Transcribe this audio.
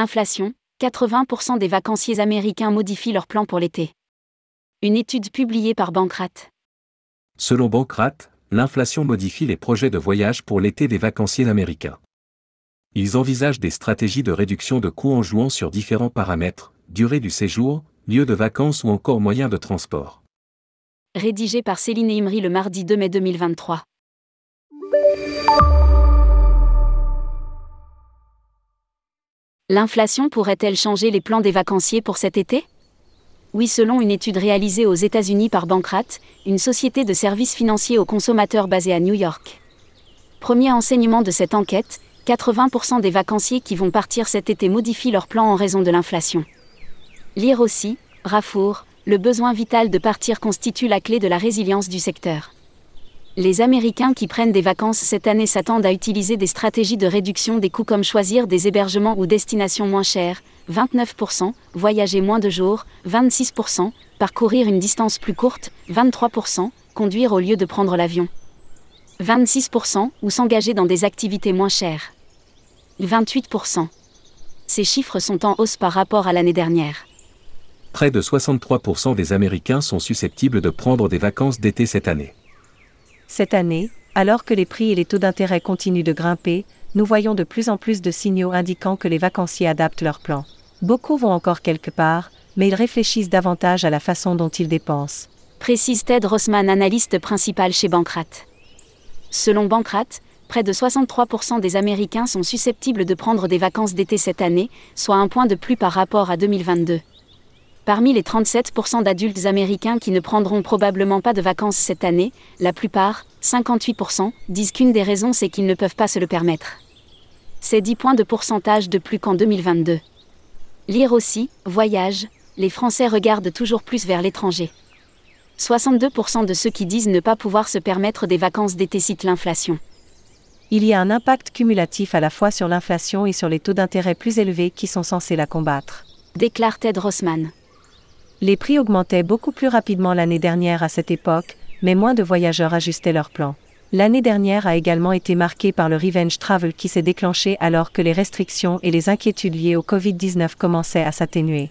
Inflation 80% des vacanciers américains modifient leurs plans pour l'été. Une étude publiée par Bancrate. Selon Bancrate, l'inflation modifie les projets de voyage pour l'été des vacanciers américains. Ils envisagent des stratégies de réduction de coûts en jouant sur différents paramètres, durée du séjour, lieu de vacances ou encore moyens de transport. Rédigé par Céline Imri le mardi 2 mai 2023. L'inflation pourrait-elle changer les plans des vacanciers pour cet été? Oui, selon une étude réalisée aux États-Unis par Bancrate, une société de services financiers aux consommateurs basée à New York. Premier enseignement de cette enquête, 80% des vacanciers qui vont partir cet été modifient leurs plans en raison de l'inflation. Lire aussi, Rafour, le besoin vital de partir constitue la clé de la résilience du secteur. Les Américains qui prennent des vacances cette année s'attendent à utiliser des stratégies de réduction des coûts comme choisir des hébergements ou destinations moins chères, 29%, voyager moins de jours, 26%, parcourir une distance plus courte, 23%, conduire au lieu de prendre l'avion. 26% ou s'engager dans des activités moins chères. 28%. Ces chiffres sont en hausse par rapport à l'année dernière. Près de 63% des Américains sont susceptibles de prendre des vacances d'été cette année. Cette année, alors que les prix et les taux d'intérêt continuent de grimper, nous voyons de plus en plus de signaux indiquant que les vacanciers adaptent leurs plans. Beaucoup vont encore quelque part, mais ils réfléchissent davantage à la façon dont ils dépensent. Précise Ted Rossman, analyste principal chez Bancrate. Selon Bancrate, près de 63% des Américains sont susceptibles de prendre des vacances d'été cette année, soit un point de plus par rapport à 2022. Parmi les 37% d'adultes américains qui ne prendront probablement pas de vacances cette année, la plupart, 58%, disent qu'une des raisons c'est qu'ils ne peuvent pas se le permettre. C'est 10 points de pourcentage de plus qu'en 2022. Lire aussi, voyage, les Français regardent toujours plus vers l'étranger. 62% de ceux qui disent ne pas pouvoir se permettre des vacances d'été citent l'inflation. Il y a un impact cumulatif à la fois sur l'inflation et sur les taux d'intérêt plus élevés qui sont censés la combattre. Déclare Ted Rossman. Les prix augmentaient beaucoup plus rapidement l'année dernière à cette époque, mais moins de voyageurs ajustaient leurs plans. L'année dernière a également été marquée par le revenge travel qui s'est déclenché alors que les restrictions et les inquiétudes liées au Covid-19 commençaient à s'atténuer.